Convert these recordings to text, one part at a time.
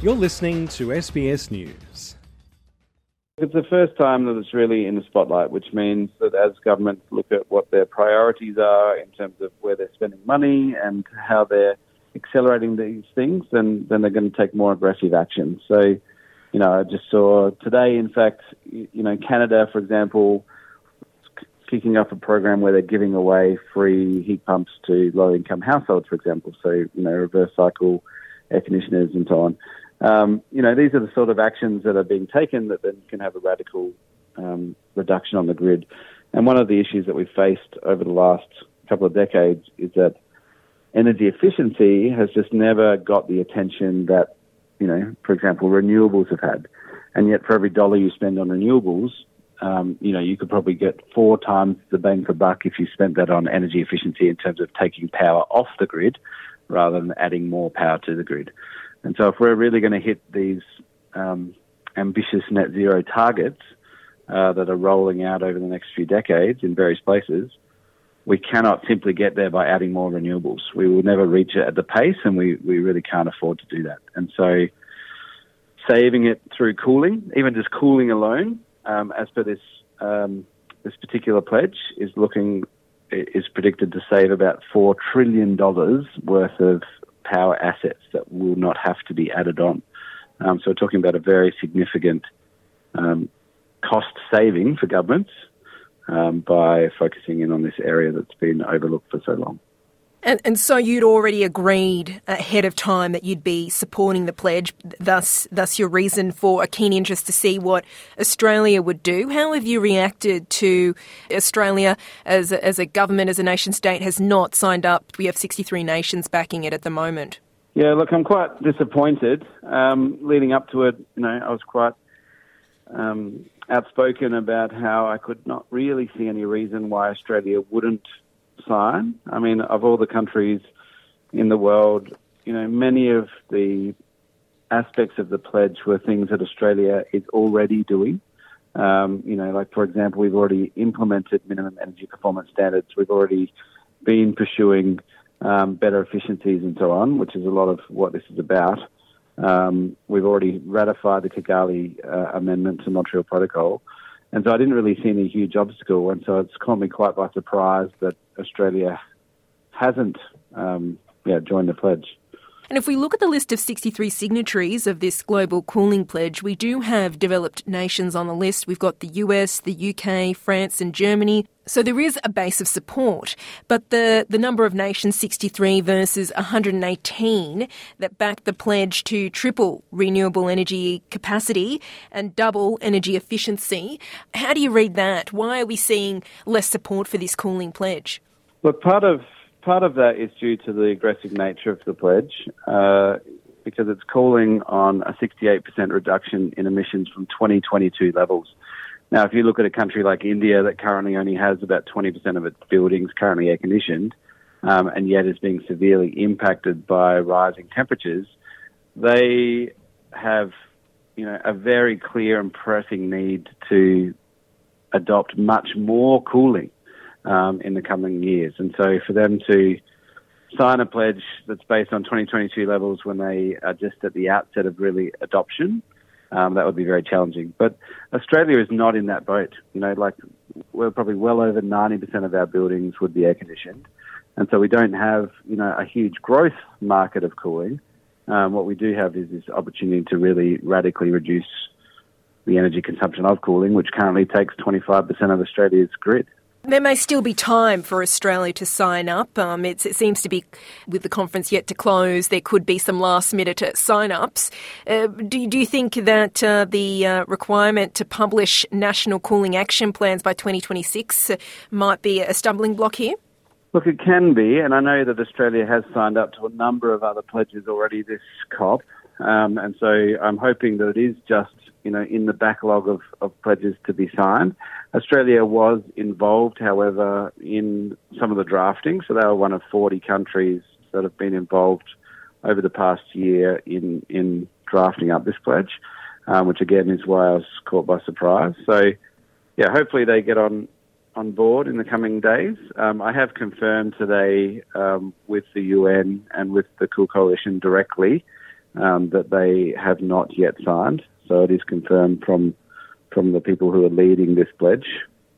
You're listening to SBS News. It's the first time that it's really in the spotlight, which means that as governments look at what their priorities are in terms of where they're spending money and how they're accelerating these things, then, then they're going to take more aggressive action. So, you know, I just saw today, in fact, you know, Canada, for example, kicking off a program where they're giving away free heat pumps to low income households, for example. So, you know, reverse cycle air conditioners and so on. Um, you know, these are the sort of actions that are being taken that then can have a radical um, reduction on the grid. And one of the issues that we've faced over the last couple of decades is that energy efficiency has just never got the attention that, you know, for example, renewables have had. And yet, for every dollar you spend on renewables, um, you know, you could probably get four times the bang for buck if you spent that on energy efficiency in terms of taking power off the grid rather than adding more power to the grid. And so, if we're really going to hit these um, ambitious net zero targets uh, that are rolling out over the next few decades in various places, we cannot simply get there by adding more renewables. We will never reach it at the pace, and we, we really can't afford to do that. And so, saving it through cooling, even just cooling alone, um, as per this um, this particular pledge, is looking is predicted to save about four trillion dollars worth of power assets that will not have to be added on. Um, so we're talking about a very significant um, cost saving for governments um, by focusing in on this area that's been overlooked for so long. And, and, so you'd already agreed ahead of time that you'd be supporting the pledge, thus, thus your reason for a keen interest to see what Australia would do. How have you reacted to Australia as a, as a government, as a nation state, has not signed up? We have 63 nations backing it at the moment. Yeah, look, I'm quite disappointed. Um, leading up to it, you know, I was quite um, outspoken about how I could not really see any reason why Australia wouldn't sign. I mean, of all the countries in the world, you know, many of the aspects of the pledge were things that Australia is already doing. Um, you know, like for example, we've already implemented minimum energy performance standards. We've already been pursuing um, better efficiencies and so on, which is a lot of what this is about. Um, we've already ratified the Kigali uh, Amendment to Montreal Protocol. And so I didn't really see any huge obstacle. And so it's caught me quite by surprise that Australia hasn't um, yeah, joined the pledge. And if we look at the list of 63 signatories of this global cooling pledge, we do have developed nations on the list. We've got the US, the UK, France, and Germany. So there is a base of support, but the, the number of nations, 63 versus 118, that back the pledge to triple renewable energy capacity and double energy efficiency. How do you read that? Why are we seeing less support for this cooling pledge? Look, part of part of that is due to the aggressive nature of the pledge, uh, because it's calling on a 68% reduction in emissions from 2022 levels. Now, if you look at a country like India that currently only has about 20% of its buildings currently air conditioned, um, and yet is being severely impacted by rising temperatures, they have, you know, a very clear and pressing need to adopt much more cooling um, in the coming years. And so for them to sign a pledge that's based on 2022 levels when they are just at the outset of really adoption, um, that would be very challenging. But Australia is not in that boat. You know, like we're probably well over 90% of our buildings would be air conditioned. And so we don't have, you know, a huge growth market of cooling. Um, what we do have is this opportunity to really radically reduce the energy consumption of cooling, which currently takes 25% of Australia's grid. There may still be time for Australia to sign up. Um, it seems to be, with the conference yet to close, there could be some last minute uh, sign ups. Uh, do, do, you think that uh, the uh, requirement to publish national cooling action plans by 2026 uh, might be a stumbling block here? Look, it can be, and I know that Australia has signed up to a number of other pledges already this COP, um, and so I'm hoping that it is just you know in the backlog of, of pledges to be signed. Australia was involved, however, in some of the drafting. So they were one of 40 countries that have been involved over the past year in, in drafting up this pledge, um, which again is why I was caught by surprise. So, yeah, hopefully they get on on board in the coming days. Um, I have confirmed today um, with the UN and with the Cool Coalition directly um, that they have not yet signed. So it is confirmed from from the people who are leading this pledge.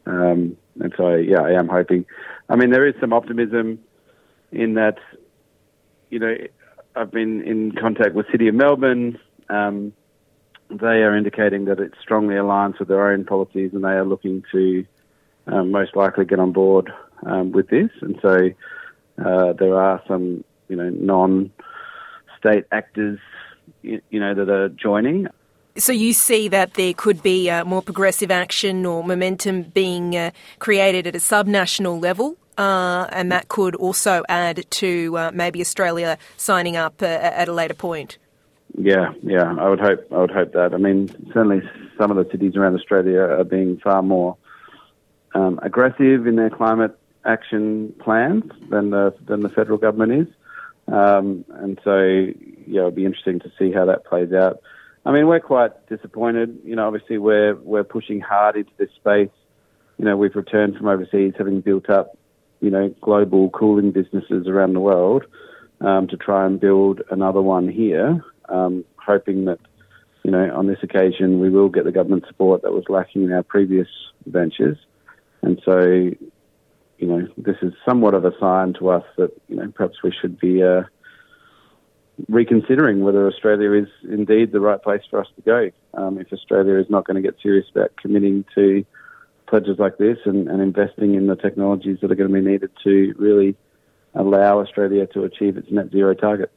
Um, and so, yeah, I am hoping. I mean, there is some optimism in that, you know, I've been in contact with City of Melbourne. Um, they are indicating that it strongly aligns with their own policies and they are looking to um, most likely get on board um, with this. And so uh, there are some, you know, non-state actors, you, you know, that are joining. So you see that there could be uh, more progressive action or momentum being uh, created at a subnational level, uh, and that could also add to uh, maybe Australia signing up uh, at a later point. Yeah, yeah, I would hope. I would hope that. I mean, certainly some of the cities around Australia are being far more um, aggressive in their climate action plans than the than the federal government is, um, and so yeah, it'll be interesting to see how that plays out. I mean, we're quite disappointed. You know, obviously we're we're pushing hard into this space. You know, we've returned from overseas, having built up, you know, global cooling businesses around the world, um, to try and build another one here, um, hoping that, you know, on this occasion we will get the government support that was lacking in our previous ventures. And so, you know, this is somewhat of a sign to us that, you know, perhaps we should be uh, reconsidering whether Australia is indeed the right place for us to go. Um, if Australia is not going to get serious about committing to pledges like this and, and, investing in the technologies that are going to be needed to really allow Australia to achieve its net zero targets.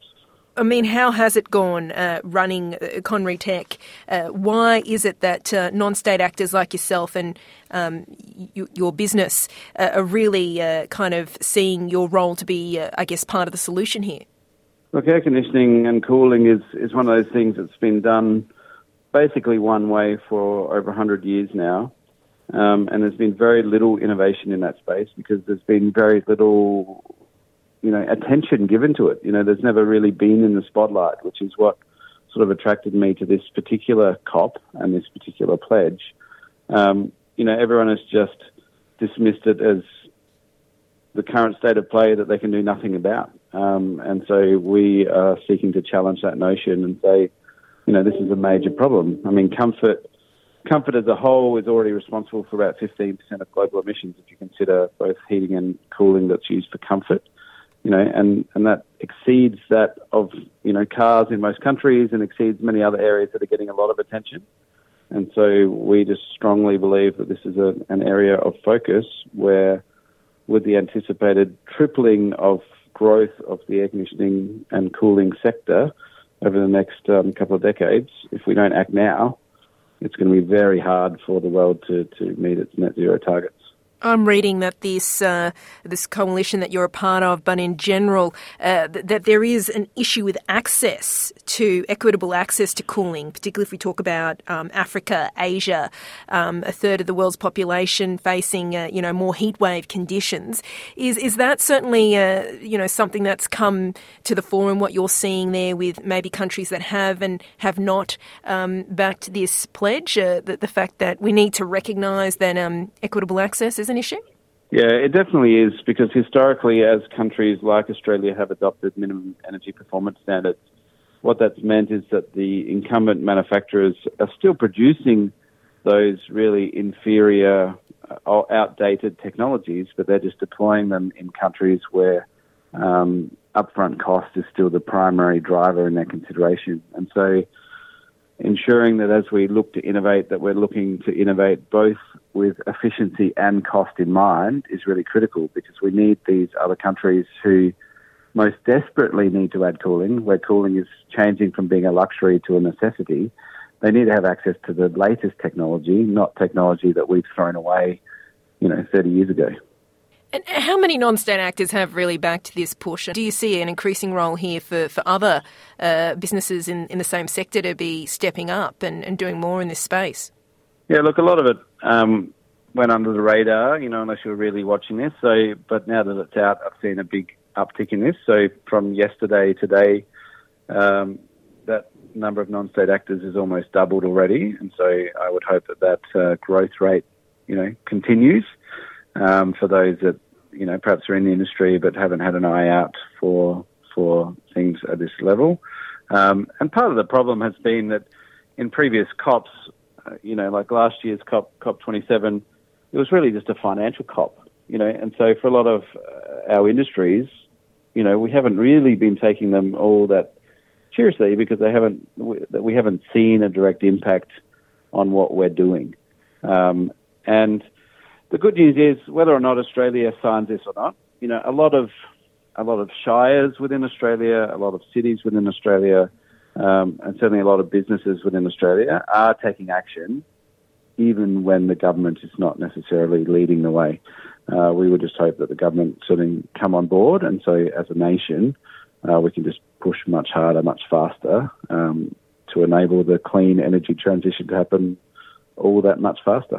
I mean, how has it gone uh, running uh, Conry Tech? Uh, why is it that uh, non state actors like yourself and um, y- your business uh, are really uh, kind of seeing your role to be, I guess, part of the solution here? Look, air conditioning and cooling is, is one of those things that's been done basically one way for over 100 years now. Um, and there's been very little innovation in that space because there's been very little, you know, attention given to it. You know, there's never really been in the spotlight, which is what sort of attracted me to this particular COP and this particular pledge. Um, you know, everyone has just dismissed it as the current state of play that they can do nothing about. Um, and so we are seeking to challenge that notion and say, you know, this is a major problem. I mean, comfort, comfort as a whole is already responsible for about 15% of global emissions if you consider both heating and cooling that's used for comfort. You know, and, and that exceeds that of, you know, cars in most countries and exceeds many other areas that are getting a lot of attention. And so we just strongly believe that this is a, an area of focus where, with the anticipated tripling of growth of the air conditioning and cooling sector over the next um, couple of decades, if we don't act now, it's going to be very hard for the world to, to meet its net zero targets. I'm reading that this uh, this coalition that you're a part of, but in general, uh, th- that there is an issue with access to equitable access to cooling, particularly if we talk about um, Africa, Asia, um, a third of the world's population facing uh, you know more heatwave conditions. Is is that certainly uh, you know something that's come to the fore in what you're seeing there with maybe countries that have and have not um, backed this pledge? Uh, the, the fact that we need to recognise that um, equitable access is an issue? Yeah, it definitely is because historically, as countries like Australia have adopted minimum energy performance standards, what that's meant is that the incumbent manufacturers are still producing those really inferior, uh, outdated technologies, but they're just deploying them in countries where um, upfront cost is still the primary driver in their consideration. And so ensuring that as we look to innovate, that we're looking to innovate both with efficiency and cost in mind is really critical because we need these other countries who most desperately need to add cooling, where cooling is changing from being a luxury to a necessity. They need to have access to the latest technology, not technology that we've thrown away, you know, 30 years ago. And how many non-state actors have really backed this push? Do you see an increasing role here for, for other uh, businesses in, in the same sector to be stepping up and, and doing more in this space? Yeah, look, a lot of it um, went under the radar, you know, unless you were really watching this. So, but now that it's out, I've seen a big uptick in this. So from yesterday to today, um, that number of non-state actors is almost doubled already, and so I would hope that that uh, growth rate, you know, continues um, for those that you know perhaps are in the industry but haven't had an eye out for for things at this level. Um, and part of the problem has been that in previous COPs, uh, you know, like last year's COP, COP27, it was really just a financial COP, you know, and so for a lot of uh, our industries, you know, we haven't really been taking them all that seriously because they haven't, we, we haven't seen a direct impact on what we're doing. Um, and the good news is whether or not Australia signs this or not, you know, a lot of a lot of shires within Australia, a lot of cities within Australia, um, and certainly a lot of businesses within Australia are taking action, even when the government is not necessarily leading the way. Uh, we would just hope that the government sort of come on board, and so as a nation, uh, we can just push much harder, much faster um, to enable the clean energy transition to happen all that much faster.